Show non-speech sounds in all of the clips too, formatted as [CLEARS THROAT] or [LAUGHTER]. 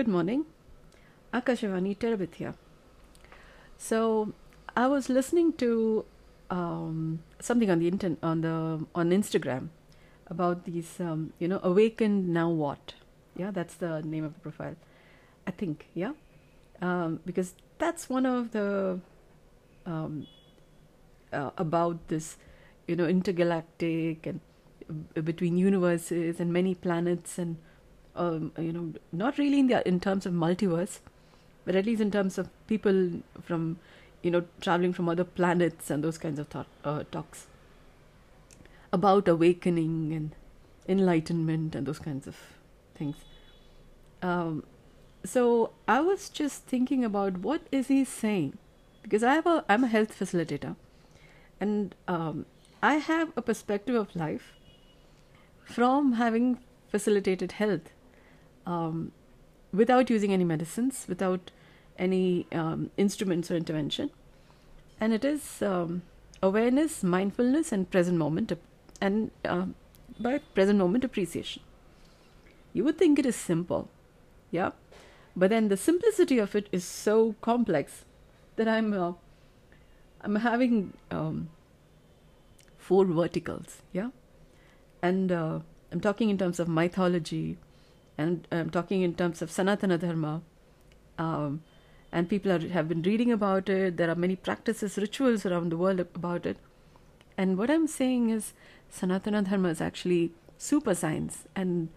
Good morning. Akashavani Terabith here. So I was listening to um, something on the internet on the on Instagram about these um, you know awakened now what yeah that's the name of the profile I think yeah um, because that's one of the um, uh, about this you know intergalactic and uh, between universes and many planets and um, you know not really in the in terms of multiverse but at least in terms of people from you know traveling from other planets and those kinds of thought, uh, talks about awakening and enlightenment and those kinds of things. Um, so i was just thinking about what is he saying? Because i have a i'm a health facilitator and um, i have a perspective of life from having facilitated health um, without using any medicines without any um, instruments or intervention. And it is um, awareness mindfulness and present moment and uh, by present moment appreciation. You would think it is simple yeah but then the simplicity of it is so complex that i'm uh, i'm having um, four verticals yeah. And uh, i'm talking in terms of mythology and i'm talking in terms of sanatana dharma um, and people are, have been reading about it. There are many practices rituals around the world about it. And what i'm saying is sanatana dharma is actually super science. And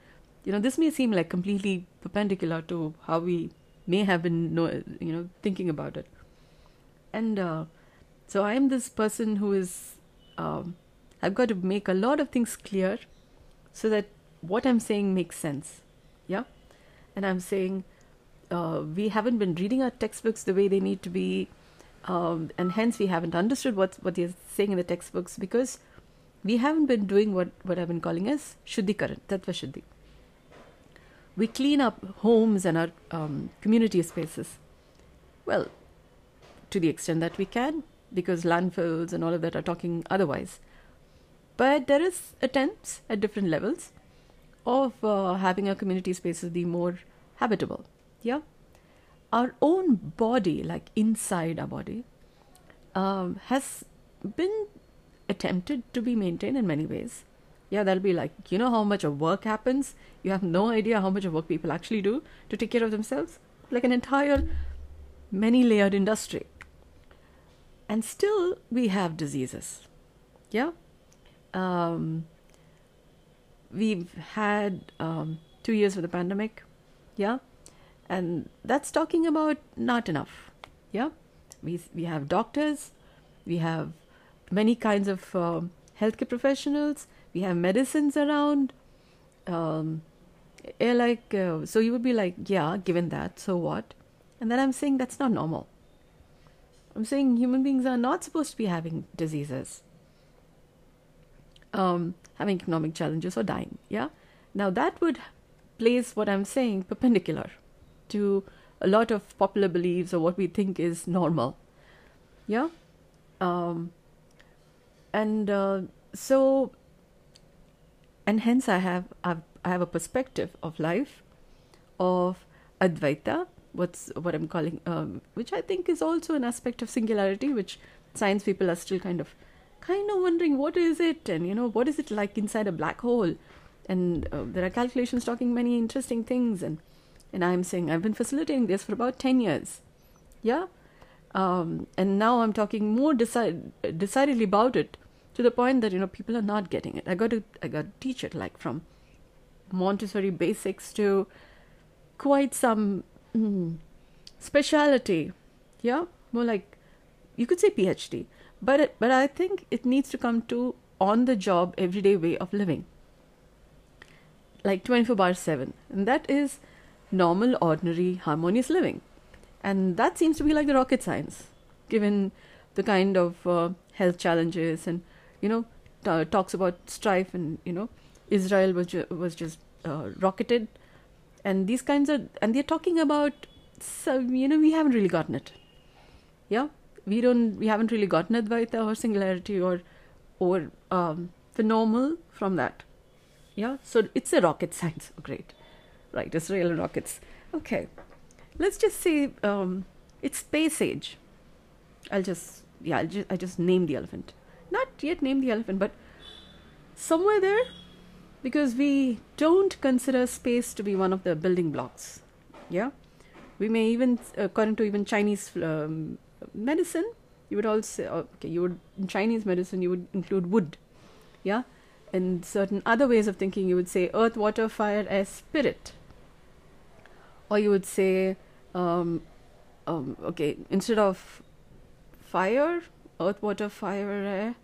you know this may seem like completely perpendicular to how we may have been know, you know thinking about it. And uh, so i am this person who is um, i've got to make a lot of things clear so that what i'm saying makes sense yeah and i'm saying uh, we haven't been reading our textbooks the way they need to be um, and hence we haven't understood what what they're saying in the textbooks because we haven't been doing what, what I've been calling as Shuddhikaran, Tattva Shuddhi. We clean up homes and our um, community spaces. Well, to the extent that we can, because landfills and all of that are talking otherwise. But there is attempts at different levels of uh, having our community spaces be more habitable. Yeah, our own body, like inside our body, um, has been attempted to be maintained in many ways. Yeah, that'll be like, you know how much of work happens? You have no idea how much of work people actually do to take care of themselves? Like an entire many layered industry. And still, we have diseases. Yeah? Um, we've had um, two years of the pandemic. Yeah? And that's talking about not enough. Yeah? We, we have doctors, we have many kinds of uh, healthcare professionals. We have medicines around. Um, like uh, so, you would be like, yeah, given that, so what? And then I'm saying that's not normal. I'm saying human beings are not supposed to be having diseases, um, having economic challenges or dying. Yeah. Now that would place what I'm saying perpendicular to a lot of popular beliefs or what we think is normal. Yeah. Um, and uh, so and hence I have I've, I have a perspective of life of Advaita what's what I'm calling um, which I think is also an aspect of singularity which science people are still kind of kind of wondering what is it and you know what is it like inside a black hole? And uh, there are calculations talking many interesting things and and I'm saying I've been facilitating this for about 10 years. Yeah? Um, and now I'm talking more decide, decidedly about it to the point that you know people are not getting it. I got to I got to teach it like from Montessori basics to quite some mm, speciality. Yeah, more like you could say PhD, but it, but I think it needs to come to on the job everyday way of living, like twenty four bar seven, and that is normal, ordinary, harmonious living, and that seems to be like the rocket science, given the kind of uh, health challenges and you know t- talks about strife and you know Israel was ju- was just uh, rocketed, and these kinds of and they're talking about so you know we haven't really gotten it, yeah we don't we haven't really gotten Advaita or singularity or or um, phenomenal from that, yeah? So it's a rocket [LAUGHS] science. Oh, great, right Israel rockets. Okay, let's just say um, it's space age. I'll just yeah, I'll just, I just name the elephant. Not yet name the elephant, but somewhere there, because we don't consider space to be one of the building blocks. Yeah, we may even, according to even Chinese um, medicine, you would also okay, you would in Chinese medicine you would include wood. Yeah, in certain other ways of thinking, you would say earth, water, fire, air, spirit. Or you would say, um, um, okay, instead of fire, earth, water, fire, air,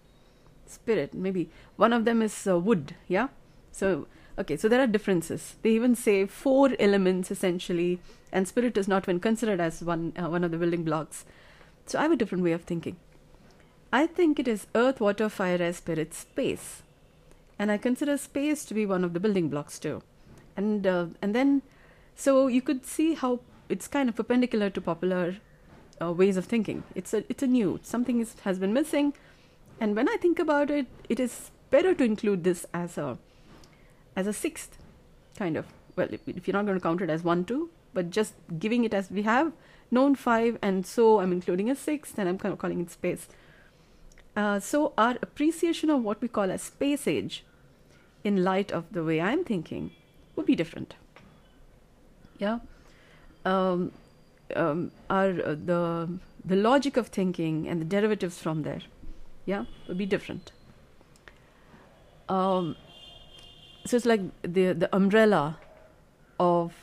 spirit, maybe one of them is uh, wood, yeah? So, okay, so there are differences. They even say four elements essentially, and spirit is not when considered as one, uh, one of the building blocks. So, I have a different way of thinking. I think it is earth, water, fire, air, spirit, space and I consider space to be one of the building blocks too. And uh, and then, so you could see how it's kind of perpendicular to popular uh, ways of thinking. It's a it's a new something is, has been missing, and when I think about it, it is better to include this as a as a sixth kind of. Well, if, if you're not going to count it as one two, but just giving it as we have known five, and so I'm including a sixth, and I'm kind of calling it space. Uh, so our appreciation of what we call as space age in light of the way I'm thinking would be different. Yeah. Um, um, our uh, the the logic of thinking and the derivatives from there, yeah, would be different. Um, so it's like the the umbrella of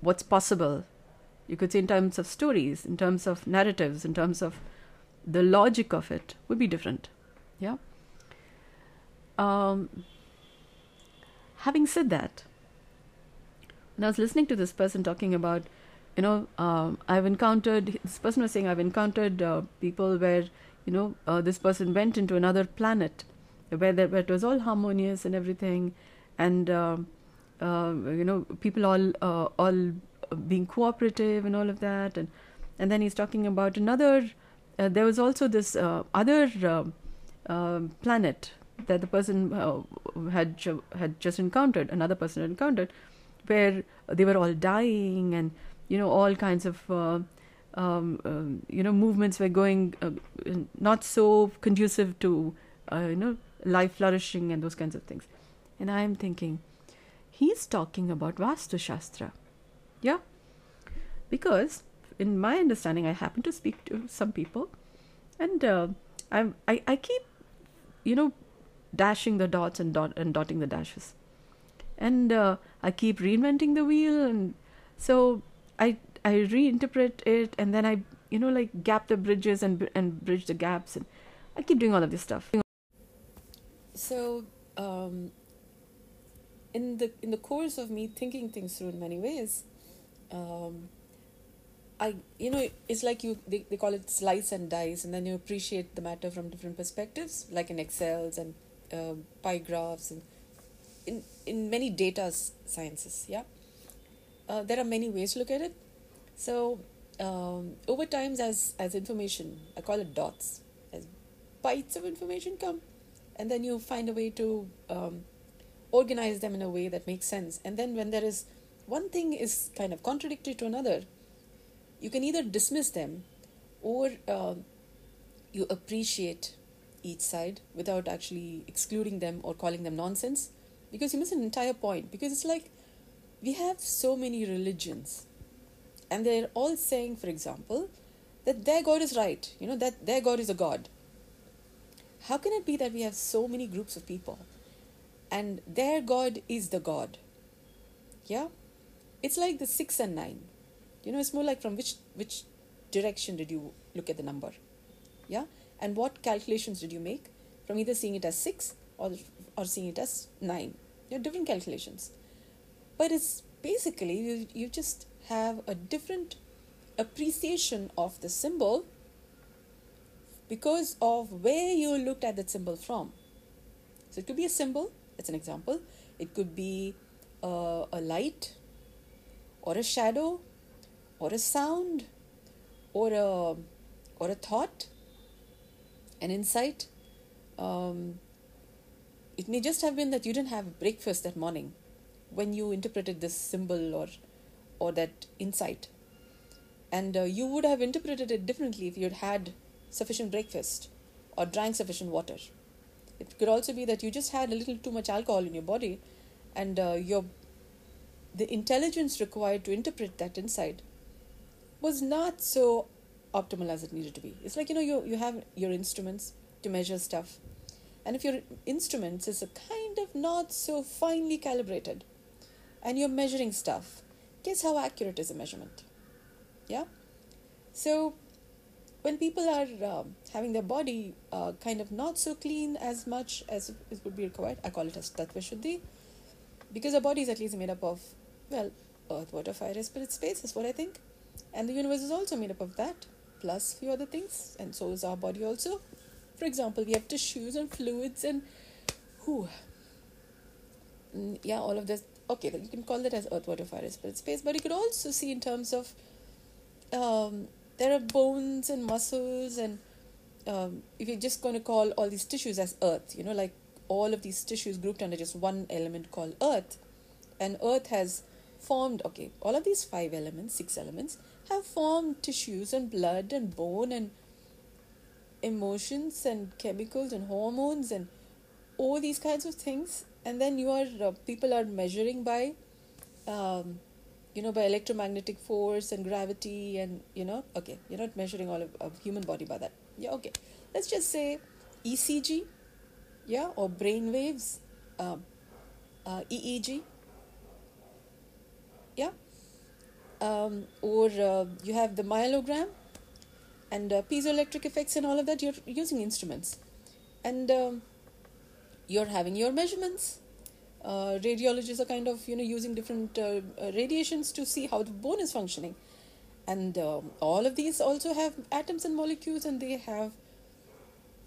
what's possible. You could say in terms of stories, in terms of narratives, in terms of the logic of it would be different. Yeah. Um, having said that, when I was listening to this person talking about, you know, um, I've encountered, this person was saying, I've encountered uh, people where, you know, uh, this person went into another planet where, there, where it was all harmonious and everything, and, uh, you know, people all, uh, all being cooperative and all of that. And, and then he's talking about another, uh, there was also this uh, other planet that the person uh, had ju- had just encountered, another person had encountered, where they were all dying and you know all kinds of uh, um, um, you know movements were going uh, not so conducive to uh, you know life flourishing and those kinds of things. And I am thinking, he's talking about Vastu Shastra, yeah, because in my understanding, I happen to speak to some people, and uh, I, I keep you know dashing the dots and dot and dotting the dashes. And uh, i keep reinventing the wheel and so i i reinterpret it and then i you know like gap the bridges and and bridge the gaps and i keep doing all of this stuff. So um, in the in the course of me thinking things through in many ways um, I you know it's like you they, they call it slice and dice and then you appreciate the matter from different perspectives like in excels and uh, pie graphs and in, in many data sciences yeah? Uh, there are many ways to look at it. So um, over times as as information i call it dots. As bytes of information come and then you find a way to um, organize them in a way that makes sense. And then when there is one thing is kind of contradictory to another. You can either dismiss them or uh, you appreciate each side without actually excluding them or calling them nonsense because you miss an entire point. Because it's like we have so many religions and they're all saying for example that their god is right you know that their god is a god. How can it be that we have so many groups of people and their god is the god? Yeah it's like the 6 and 9 you know it's more like from which which direction did you look at the number? Yeah? And what calculations did you make from either seeing it as 6 or, or seeing it as 9 you have different calculations. But it's basically you, you just have a different appreciation of the symbol because of where you looked at that symbol from. So it could be a symbol that's an example. It could be a, a light or a shadow or a sound or a or a thought an insight. Um, it may just have been that you didn't have breakfast that morning when you interpreted this symbol or or that insight. And uh, you would have interpreted it differently if you had had sufficient breakfast or drank sufficient water. It could also be that you just had a little too much alcohol in your body and uh, your the intelligence required to interpret that insight was not so optimal as it needed to be. It's like you know you you have your instruments to measure stuff, and if your instruments is a kind of not so finely calibrated, and you're measuring stuff, guess how accurate is a measurement? Yeah, so when people are um, having their body uh, kind of not so clean as much as it would be required, I call it as tattva shuddhi, because our body is at least made up of well, earth, water, fire, spirit, space is what I think. And the universe is also made up of that, plus few other things, and so is our body also. For example, we have tissues and fluids and who mm, yeah, all of this. Okay, you can call that as earth, water, fire, spirit, space, but you could also see in terms of um, there are bones and muscles, and um, if you're just going to call all these tissues as earth, you know, like all of these tissues grouped under just one element called earth, and earth has formed, okay, all of these five elements, six elements, have formed tissues and blood and bone and emotions and chemicals and hormones and all these kinds of things. And then you are, uh, people are measuring by, um, you know, by electromagnetic force and gravity and, you know, okay, you're not measuring all of, of human body by that. Yeah, okay. Let's just say ECG, yeah, or brain waves, uh, uh, EEG, yeah. Um, or uh, you have the myelogram and uh, piezoelectric effects and all of that. You're using instruments. And um, you're having your measurements. Uh, radiologists are kind of you know using different uh, uh, radiations to see how the bone is functioning. And um, all of these also have atoms and molecules and they have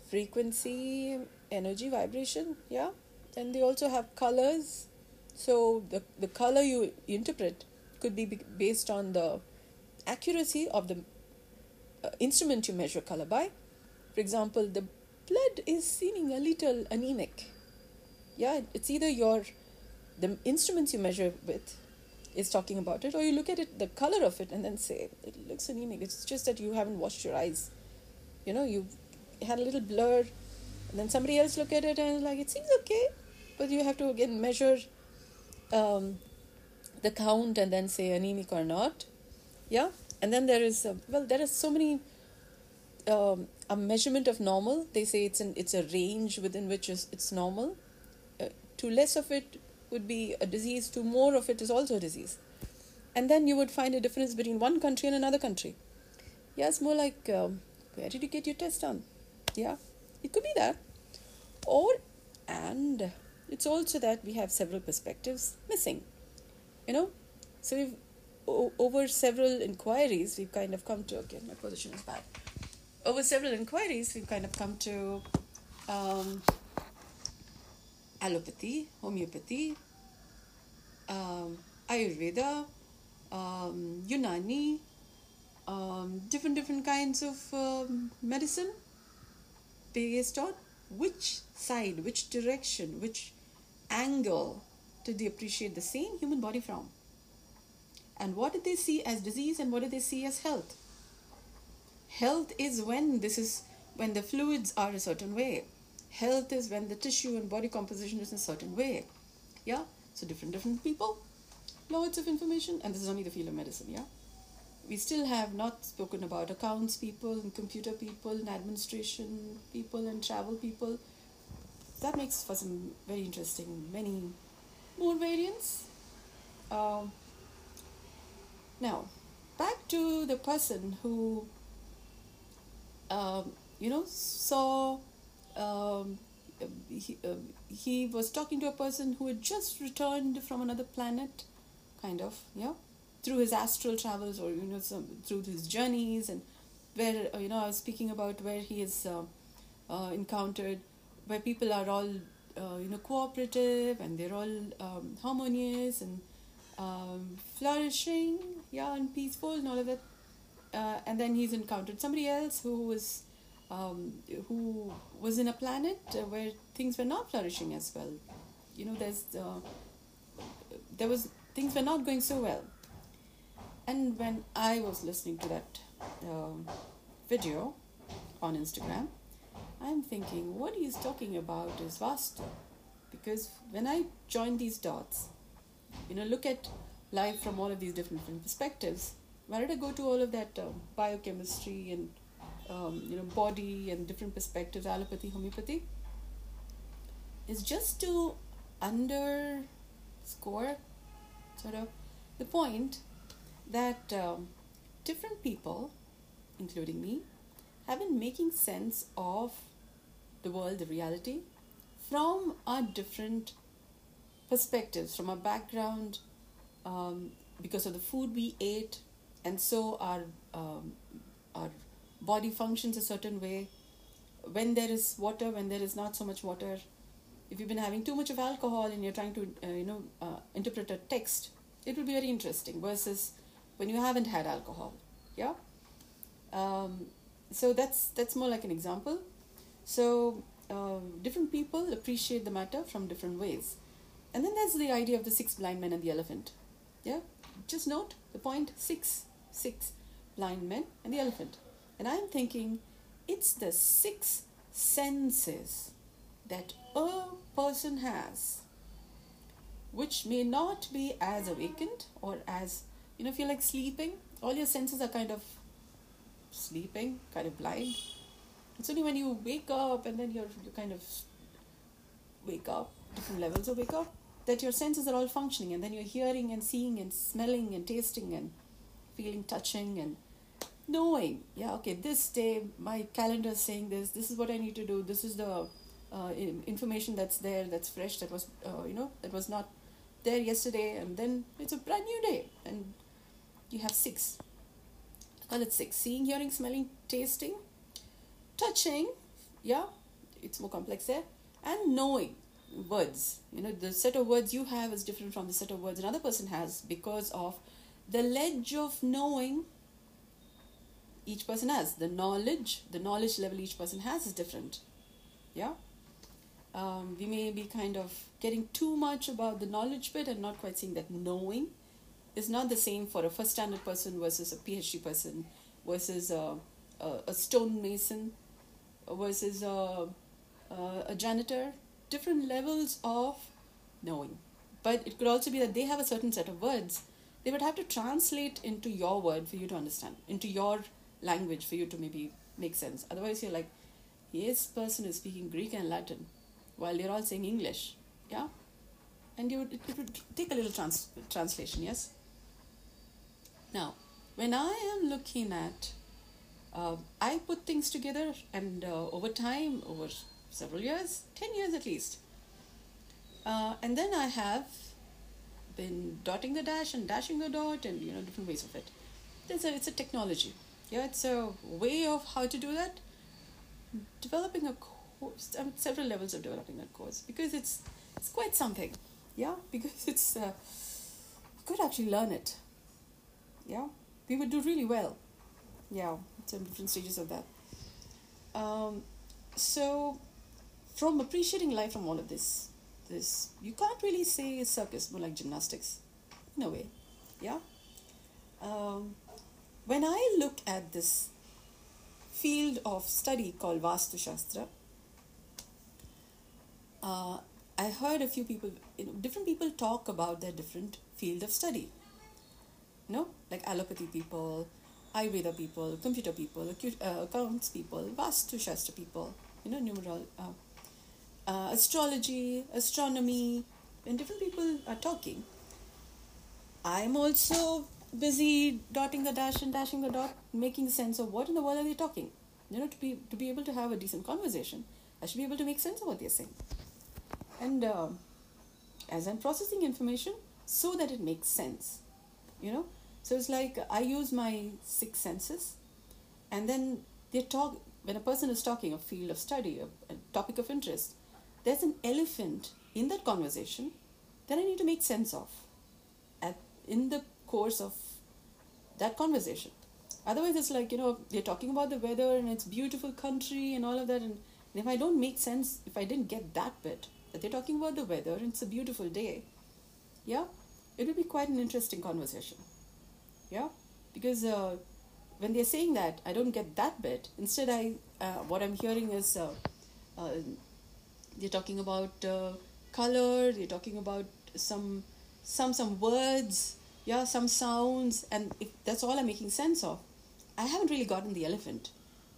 frequency energy vibration. Yeah. And they also have colors so the, the color you interpret could be based on the accuracy of the uh, instrument you measure color by. For example, the blood is seeming a little anemic. Yeah, it's either your the instruments you measure with is talking about it, or you look at it, the color of it, and then say it looks anemic. It's just that you haven't washed your eyes. You know, you had a little blur, and then somebody else look at it and like it seems okay, but you have to again measure um, the count and then say anemic or not. Yeah, and then there is a, well, there are so many. Um, a measurement of normal. They say it's an it's a range within which is it's normal. Uh, to less of it would be a disease. To more of it is also a disease. And then you would find a difference between one country and another country. Yeah, it's more like um, where did you get your test done? Yeah, it could be that, or and it's also that we have several perspectives missing. You know, so we've o- over several inquiries we've kind of come to okay, my position is bad. Over several inquiries we've kind of come to um, allopathy, homeopathy, um, Ayurveda, um, Unani, um, different different kinds of um, medicine based on which side, which direction, which angle did they appreciate the same human body from? And what did they see as disease and what did they see as health? Health is when this is when the fluids are a certain way. Health is when the tissue and body composition is a certain way. Yeah? So different different people, loads of information, and this is only the field of medicine, yeah? We still have not spoken about accounts people and computer people and administration people and travel people that makes for some very interesting many more variants. Um, now, back to the person who, um, you know, saw. Um, he, uh, he was talking to a person who had just returned from another planet, kind of, yeah, through his astral travels or you know some, through his journeys and where you know I was speaking about where he has uh, uh encountered where people are all uh, you know cooperative and they're all um, harmonious and um, flourishing yeah and peaceful and all of that uh, and then he's encountered somebody else who was um, who was in a planet uh, where things were not flourishing as well. You know there's uh, there was things were not going so well. And when I was listening to that um, video on Instagram, I'm thinking what he's talking about is vastu. Because when I join these dots, you know, look at life from all of these different, perspectives, why did I go to all of that um, biochemistry and um, you know body and different perspectives, allopathy, homeopathy? Is just to underscore sort of the point that um, different people, including me, have been making sense of the world, the reality, from our different perspectives, from our background, um, because of the food we ate, and so our um, our body functions a certain way. When there is water, when there is not so much water, if you've been having too much of alcohol and you're trying to uh, you know uh, interpret a text, it will be very interesting. Versus when you haven't had alcohol, yeah. Um, so that's that's more like an example. So uh, different people appreciate the matter from different ways, and then there's the idea of the six blind men and the elephant. Yeah, just note the point six six blind men and the elephant, and I'm thinking it's the six senses that a person has which may not be as awakened or as you know if you're like sleeping. All your senses are kind of sleeping kind of blind it's only when you wake up and then you're you kind of wake up different levels of wake up that your senses are all functioning and then you're hearing and seeing and smelling and tasting and feeling touching and knowing yeah okay this day my calendar is saying this this is what i need to do this is the uh, information that's there that's fresh that was uh, you know that was not there yesterday and then it's a brand new day and you have six. Call it six seeing hearing smelling tasting touching yeah it's more complex there and knowing words. You know the set of words you have is different from the set of words another person has because of the ledge of knowing each person has. The knowledge the knowledge level each person has is different yeah. Um, we may be kind of getting too much about the knowledge bit and not quite seeing that knowing is not the same for a first standard person versus a PhD person versus a, a, a stonemason versus a, a, janitor. Different levels of knowing. But it could also be that they have a certain set of words. They would have to translate into your word for you to understand, into your language for you to maybe make sense. Otherwise, you're like, this person is speaking Greek and Latin while they're all saying English. Yeah? And you would, it, it would take a little trans, translation, yes? Now, when I am looking at, uh, I put things together and uh, over time, over several years, 10 years at least. Uh, and then I have been dotting the dash and dashing the dot and, you know, different ways of it. It's a, it's a technology. Yeah, it's a way of how to do that. Developing a course, mean, several levels of developing that course because it's it's quite something. Yeah, [LAUGHS] because it's uh, you could actually learn it. Yeah, we would do really well. Yeah, some different stages of that. Um, so, from appreciating life from all of this, this you can't really say circus, more like gymnastics, in a way. Yeah. Um, when I look at this field of study called Vastu Shastra, uh, I heard a few people, you know, different people talk about their different field of study. You know, like allopathy people, Ayurveda people, computer people, uh, accounts people, Vastu Shastra people, you know, numeral, uh, uh, astrology, astronomy, and different people are talking. I'm also busy dotting the dash and dashing the dot, making sense of what in the world are they talking. You know, to be to be able to have a decent conversation, I should be able to make sense of what they're saying. And uh, as I'm processing information, so that it makes sense, you know. So it's like I use my six senses, and then they talk. When a person is talking a field of study, a, a topic of interest, there's an elephant in that conversation that I need to make sense of, at in the course of that conversation. Otherwise, it's like you know they're talking about the weather and it's beautiful country and all of that, and, and if I don't make sense, if I didn't get that bit, that they're talking about the weather and it's a beautiful day, yeah, it will be quite an interesting conversation. Yeah, because uh, when they're saying that, I don't get that bit. Instead, I uh, what I'm hearing is uh, uh, they're talking about uh, color. They're talking about some some some words. Yeah, some sounds, and if that's all I'm making sense of, I haven't really gotten the elephant,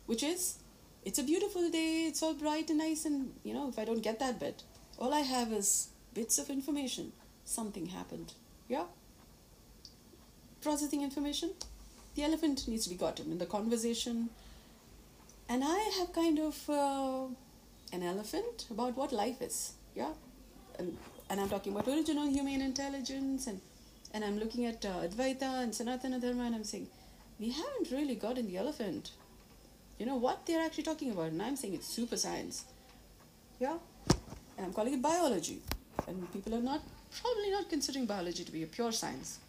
which is it's a beautiful day. It's all bright and nice, and you know if I don't get that bit, all I have is bits of information. Something happened. Yeah. Processing information the elephant needs to be gotten in the conversation. And I have kind of uh, an elephant about what life is. Yeah. And, and I'm talking about original human intelligence and, and I'm looking at uh, Advaita and Sanatana Dharma and I'm saying, we haven't really gotten the elephant. You know what they're actually talking about? And I'm saying it's super science. Yeah. And I'm calling it biology. And people are not, probably not considering biology to be a pure science.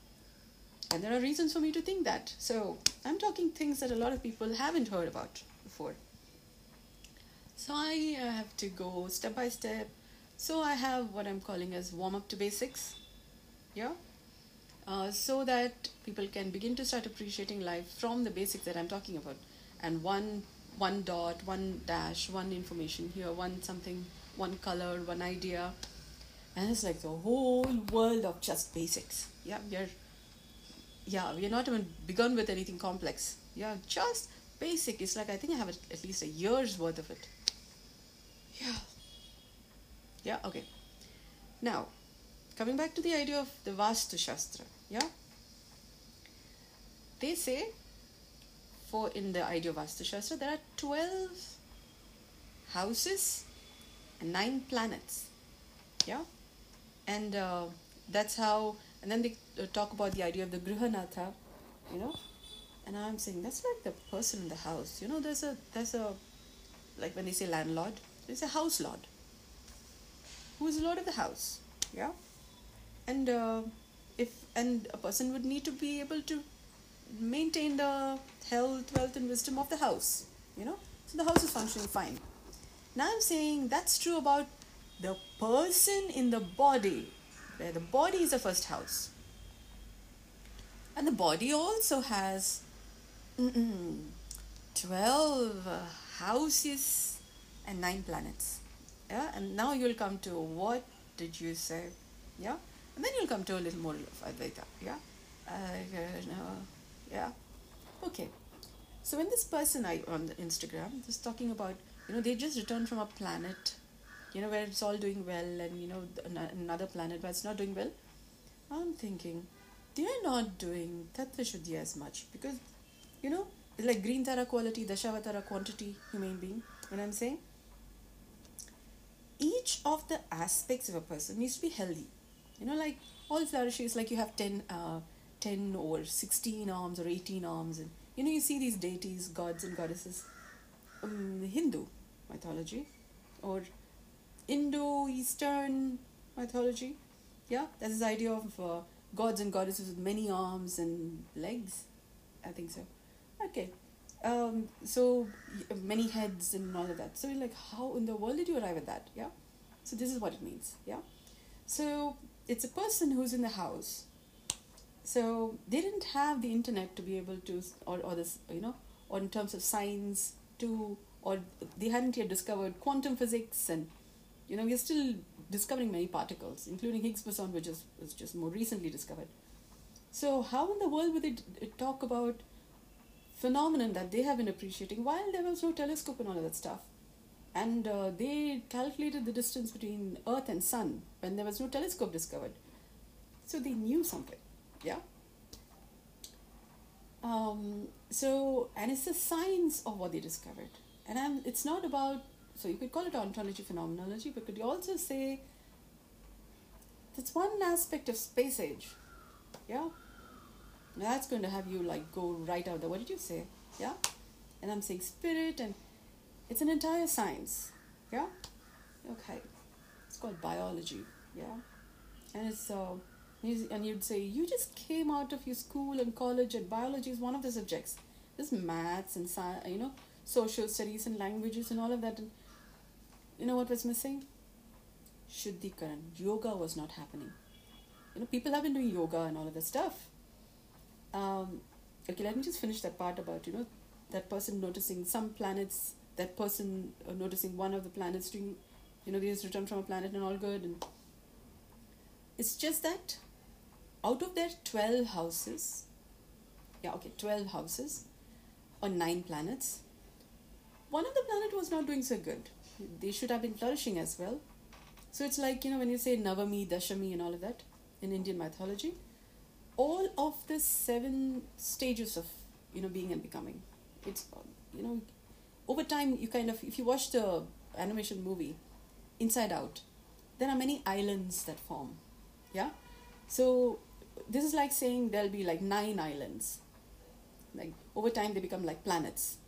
And there are reasons for me to think that. So I'm talking things that a lot of people haven't heard about before. So I uh, have to go step by step. So I have what I'm calling as warm up to basics. Yeah. Uh, so that people can begin to start appreciating life from the basics that I'm talking about. And one one dot, one dash, one information here, one something, one color, one idea. And it's like the whole world of just basics. Yeah, you're yeah, we are not even begun with anything complex. Yeah, just basic. It's like I think I have at least a year's worth of it. Yeah. Yeah, okay. Now, coming back to the idea of the Vastu Shastra, yeah? They say, for in the idea of Vastu Shastra, there are 12 houses and 9 planets, yeah? And uh, that's how and then they talk about the idea of the grihanatha, you know. And I'm saying that's like the person in the house. You know, there's a there's a like when they say landlord, there's a house lord. Who is the lord of the house? Yeah. And uh, if and a person would need to be able to maintain the health, wealth, and wisdom of the house. You know, so the house is functioning fine. Now I'm saying that's true about the person in the body where the body is the first house. And the body also has 12 uh, houses and 9 planets. Yeah, and now you'll come to what did you say? Yeah, and then you'll come to a little more of Advaita. Yeah, uh, yeah, okay. So when this person I on Instagram is talking about, you know, they just returned from a planet you know, where it's all doing well and, you know, another planet where it's not doing well, I'm thinking they're not doing Tattva as much because, you know, like green Tara quality, Dashavatara quantity, human being, what I'm saying? Each of the aspects of a person needs to be healthy. You know, like all flourishes, like you have 10, uh, 10 or 16 arms or 18 arms. And, you know, you see these deities, gods and goddesses. Um, Hindu mythology or Indo-Eastern mythology. Yeah, that's this idea of uh, gods and goddesses with many arms and legs. I think so. Okay. Um, so many heads and all of that. So like, how in the world did you arrive at that? Yeah. So this is what it means. Yeah. So it's a person who's in the house. So they didn't have the internet to be able to, or, or this, you know, or in terms of science to, or they hadn't yet discovered quantum physics and you know, we're still discovering many particles, including Higgs boson, which is, is just more recently discovered. So, how in the world would they talk about phenomenon that they have been appreciating while there was no telescope and all of that stuff? And uh, they calculated the distance between Earth and Sun when there was no telescope discovered. So they knew something, yeah. Um, so, and it's the science of what they discovered, and I'm, it's not about so you could call it ontology phenomenology, but could you also say that's one aspect of space age? Yeah? Now that's going to have you like go right out there. What did you say? Yeah? And I'm saying spirit and it's an entire science. Yeah? Okay. It's called biology. Yeah? And it's uh and you'd say you just came out of your school and college and biology is one of the subjects. There's maths and science, you know, social studies and languages and all of that. And you know what was missing? Shuddhikaran. Yoga was not happening. You know, people have been doing yoga and all of that stuff. um, okay, let me just finish that part about you know that person noticing some planets, that person uh, noticing one of the planets doing, you know, they just returned from a planet and all good, and it's just that out of their twelve houses, yeah, okay, twelve houses on nine planets, one of the planet was not doing so good. They should have been flourishing as well. So it's like you know when you say Navami, Dashami, and all of that in Indian mythology all of the seven stages of you know being and becoming it's you know over time you kind of if you watch the animation movie inside out there are many islands that form yeah? So this is like saying there'll be like nine islands. Like over time they become like planets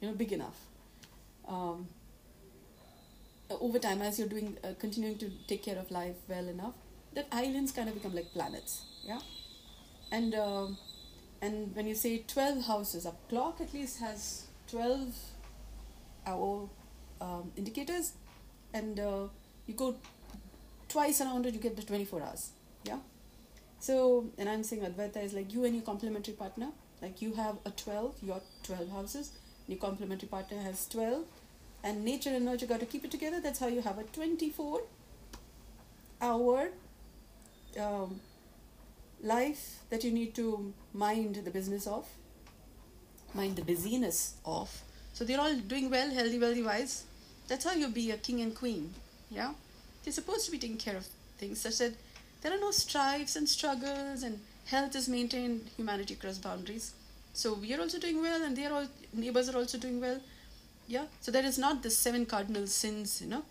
you know big enough. Um, over time as you're doing uh, continuing to take care of life well enough that islands kind of become like planets yeah? And uh, and when you say 12 houses a clock at least has 12 hour um, indicators and uh, you go twice around it you get the 24 hours yeah? So and i'm saying advaita is like you and your complementary partner like you have a 12 your 12 houses your complementary partner has 12 and nature and nurture got to keep it together that's how you have a 24 hour um, life that you need to mind the business of, mind the busyness of. So they're all doing well, healthy, wealthy, wise. That's how you be a king and queen. Yeah? They're supposed to be taking care of things such that there are no strifes and struggles and health is maintained, humanity across boundaries. So we are also doing well and they are all neighbors are also doing well. Yeah. So there is not the seven cardinal sins, you know.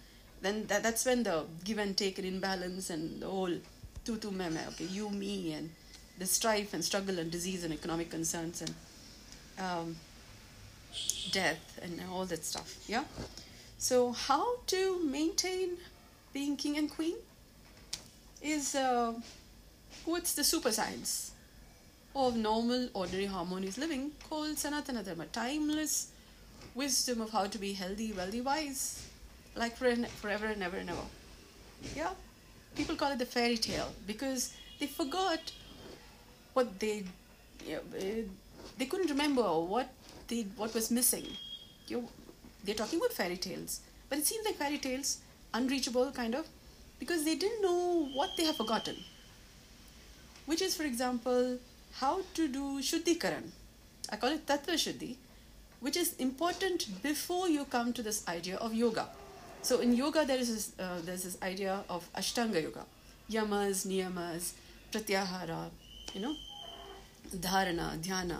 Then that, that's when the give and take and imbalance and the whole tu tu me me, okay, you, me, and the strife and struggle and disease and economic concerns and um, death and all that stuff. Yeah. So how to maintain being king and queen is uh, what's the super science of normal, ordinary, harmonious living called Sanatana Dharma, timeless wisdom of how to be healthy, wealthy, wise, like for, forever and ever and ever. Yeah people call it the fairy tale because they forgot what they you know, eh, they couldn't remember what they what was missing. You know, they're talking about fairy tales, but it seems like fairy tales unreachable kind of because they didn't know what they have forgotten. Which is, for example, how to do Shuddhikaran. I call it Tattva Shuddhi, which is important before you come to this idea of yoga. So in yoga, there is this, uh, there's this idea of Ashtanga yoga, yamas, niyamas, pratyahara, you know, dharana, dhyana.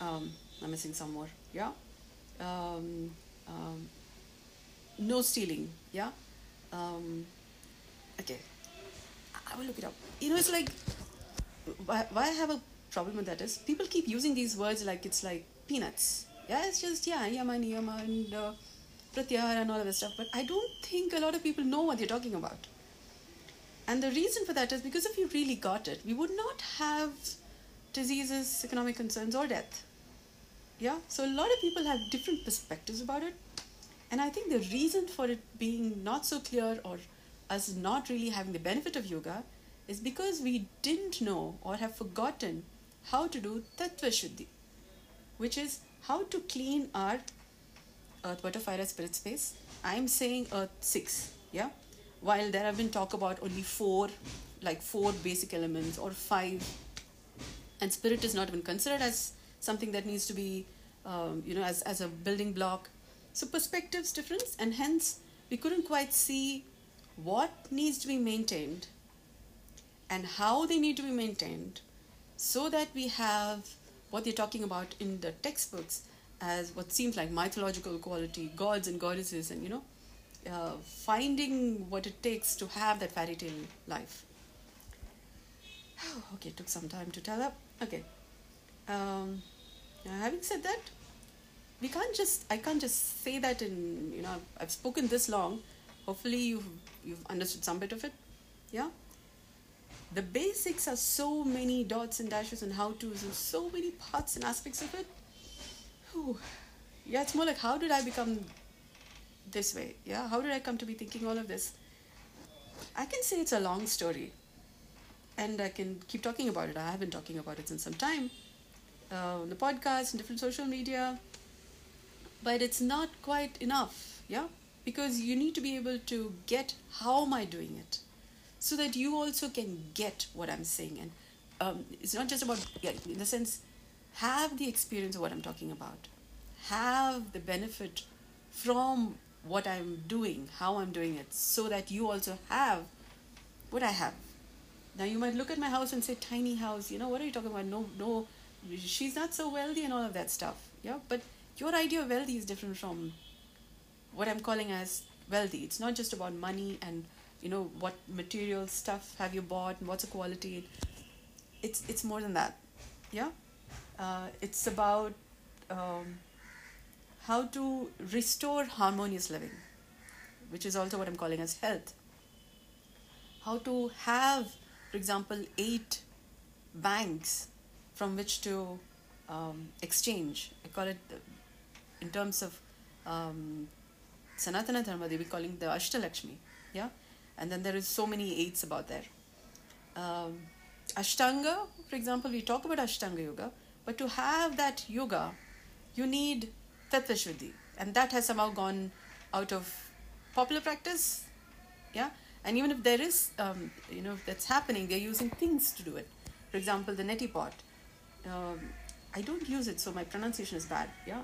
Um, I'm missing some more. Yeah. Um, um, no stealing. Yeah. Um, okay. I will look it up. You know, it's like why, why I have a problem with that is people keep using these words like it's like peanuts. Yeah, it's just yeah, yama, niyama, and uh, pratyahara and all of this stuff, but I don't think a lot of people know what they're talking about. And the reason for that is because if you really got it, we would not have diseases, economic concerns, or death. Yeah? So a lot of people have different perspectives about it. And I think the reason for it being not so clear or us not really having the benefit of yoga is because we didn't know or have forgotten how to do Tattva Shuddhi, which is how to clean our earth water fire spirit space? I'm saying earth 6 yeah? While there have been talk about only four like four basic elements or five and spirit is not even considered as something that needs to be um, you know as, as a building block. So perspectives difference and hence we couldn't quite see what needs to be maintained and how they need to be maintained so that we have what they're talking about in the textbooks as what seems like mythological quality, gods and goddesses, and you know, uh, finding what it takes to have that fairy tale life. [SIGHS] okay, it took some time to tell up. Okay. Um, having said that, we can't just I can't just say that in you know I've, I've spoken this long. Hopefully you've you've understood some bit of it. Yeah. The basics are so many dots and dashes and how tos and so many parts and aspects of it Whew. Yeah, it's more like how did I become this way? Yeah, how did I come to be thinking all of this? I can say it's a long story. and I can keep talking about it. I have been talking about it since some time uh, on the podcast and different social media, but it's not quite enough, yeah? Because you need to be able to get how am I doing it so that you also can get what I'm saying. And um, it's not just about, yeah, in the sense, have the experience of what I'm talking about, have the benefit from what I'm doing, how I'm doing it, so that you also have what I have. Now you might look at my house and say tiny house, you know, what are you talking about? No, no, she's not so wealthy and all of that stuff. Yeah, but your idea of wealthy is different from what I'm calling as wealthy. It's not just about money and you know what material stuff have you bought and what's the quality. It's it's more than that. Yeah, uh, it's about um, how to restore harmonious living, which is also what I'm calling as health. How to have, for example, eight banks from which to um, exchange. I call it in terms of um, Sanatana Dharma, they be calling the Ashtalakshmi. Yeah? And then there is so many eights about there. Um, Ashtanga, for example, we talk about Ashtanga Yoga, but to have that yoga, you need Tattvashuddhi. And that has somehow gone out of popular practice. Yeah? And even if there is, um, you know, that's happening, they're using things to do it. For example, the neti pot. Um, I don't use it, so my pronunciation is bad. Yeah,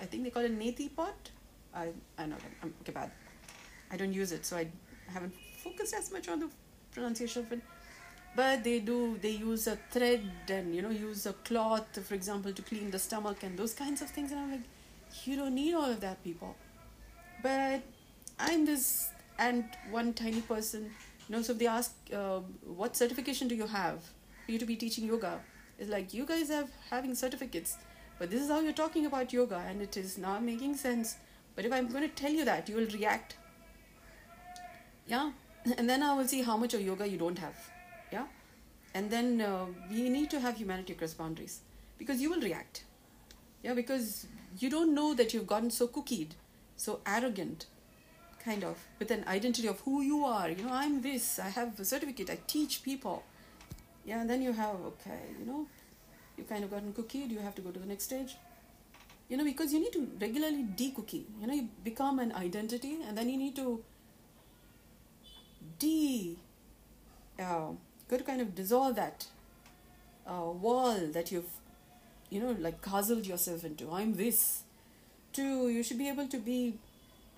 I think they call it neti pot. I I know I'm okay bad. I don't use it, so I haven't focused as much on the pronunciation of it. But they do. They use a thread and you know use a cloth, for example, to clean the stomach and those kinds of things. And I'm like, you don't need all of that, people. But I'm this and one tiny person. You know, so if they ask, uh, what certification do you have for you to be teaching yoga? It's like you guys have having certificates, but this is how you're talking about yoga, and it is not making sense. But if I'm going to tell you that, you will react. Yeah, and then I will see how much of yoga you don't have. Yeah, and then uh, we need to have humanity across boundaries because you will react. Yeah, because you don't know that you've gotten so cookied, so arrogant, kind of, with an identity of who you are. You know, I'm this, I have a certificate, I teach people yeah and then you have okay you know you've kind of gotten cookied you have to go to the next stage you know because you need to regularly de cookie. you know you become an identity and then you need to de uh, kind of dissolve that uh, wall that you've you know like castled yourself into. I'm this. To you should be able to be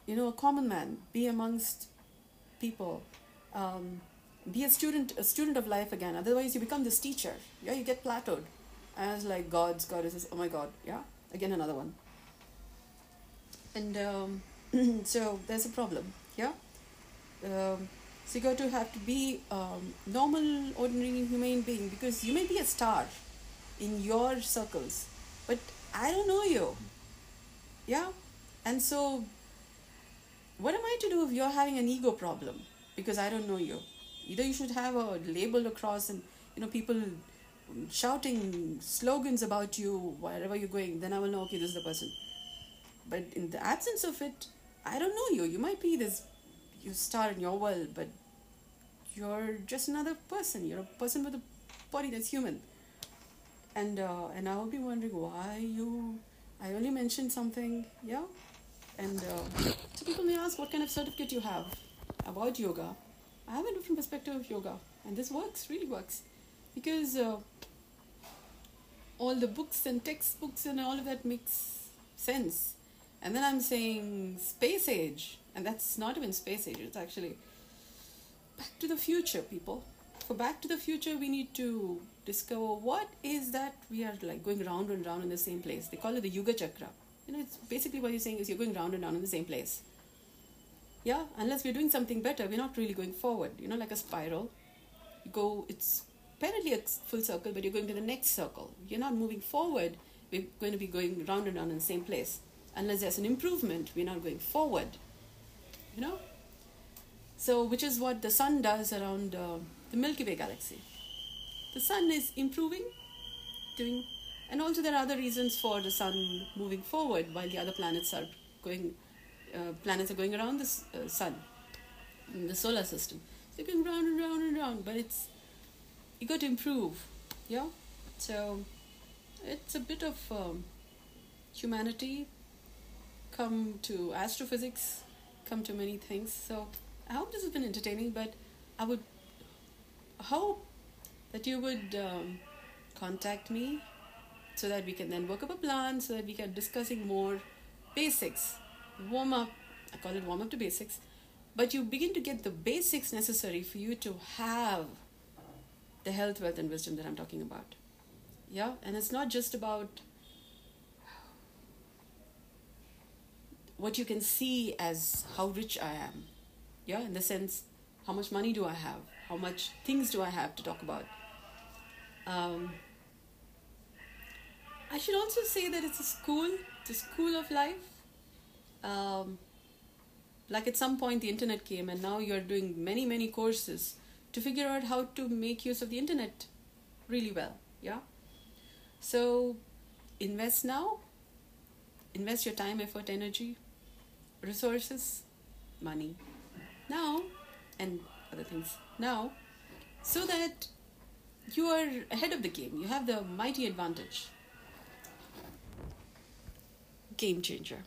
you know a common man. Be amongst people. Um, be a student a student of life again. Otherwise you become this teacher. Yeah you get plateaued. As like gods goddesses oh my god. Yeah again another one. And um, [CLEARS THROAT] so there's a problem. Yeah? Um, so you got to have to be um, normal ordinary human being because you may be a star in your circles but i don't know you. Yeah? And so what am i to do if you're having an ego problem? Because i don't know you. Either you should have a label across and you know people shouting slogans about you wherever you're going then i will know okay this is the person. But in the absence of it i don't know you. You might be this you star in your world but you're just another person. You're a person with a body that's human. And uh, and i will be wondering why you i only mentioned something yeah? And uh, so people may ask what kind of certificate you have about yoga. I have a different perspective of yoga, and this works, really works, because uh, all the books and textbooks and all of that makes sense. And then I'm saying space age, and that's not even space age, it's actually back to the future, people. For back to the future, we need to discover what is that we are like going round and round in the same place. They call it the Yuga Chakra. You know, it's basically what you're saying is you're going round and round in the same place. Yeah unless we're doing something better we're not really going forward. You know like a spiral. You go it's apparently a full circle but you're going to the next circle. You're not moving forward. We're going to be going round and round in the same place. Unless there's an improvement we're not going forward you know so which is what the sun does around uh, the milky way galaxy the sun is improving doing and also there are other reasons for the sun moving forward while the other planets are going uh, planets are going around the uh, sun, the solar system. So they're going round and round and round, but it's you got to improve. Yeah, so it's a bit of um, humanity come to astrophysics, come to many things. So I hope this has been entertaining, but I would hope that you would um, contact me so that we can then work up a plan so that we can discussing more basics. Warm up i call it warm up to basics. But you begin to get the basics necessary for you to have the health wealth and wisdom that i'm talking about. Yeah? And it's not just about what you can see as how rich i am yeah in the sense how much money do i have how much things do i have to talk about um, I should also say that it's a school, it's a school of life. Um, like at some point the internet came and now you're doing many, many courses to figure out how to make use of the internet really well. Yeah. So invest now, invest your time, effort, energy, resources, money now, and other things now, so that you are ahead of the game. You have the mighty advantage. Game changer.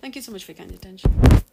Thank you so much for your kind attention.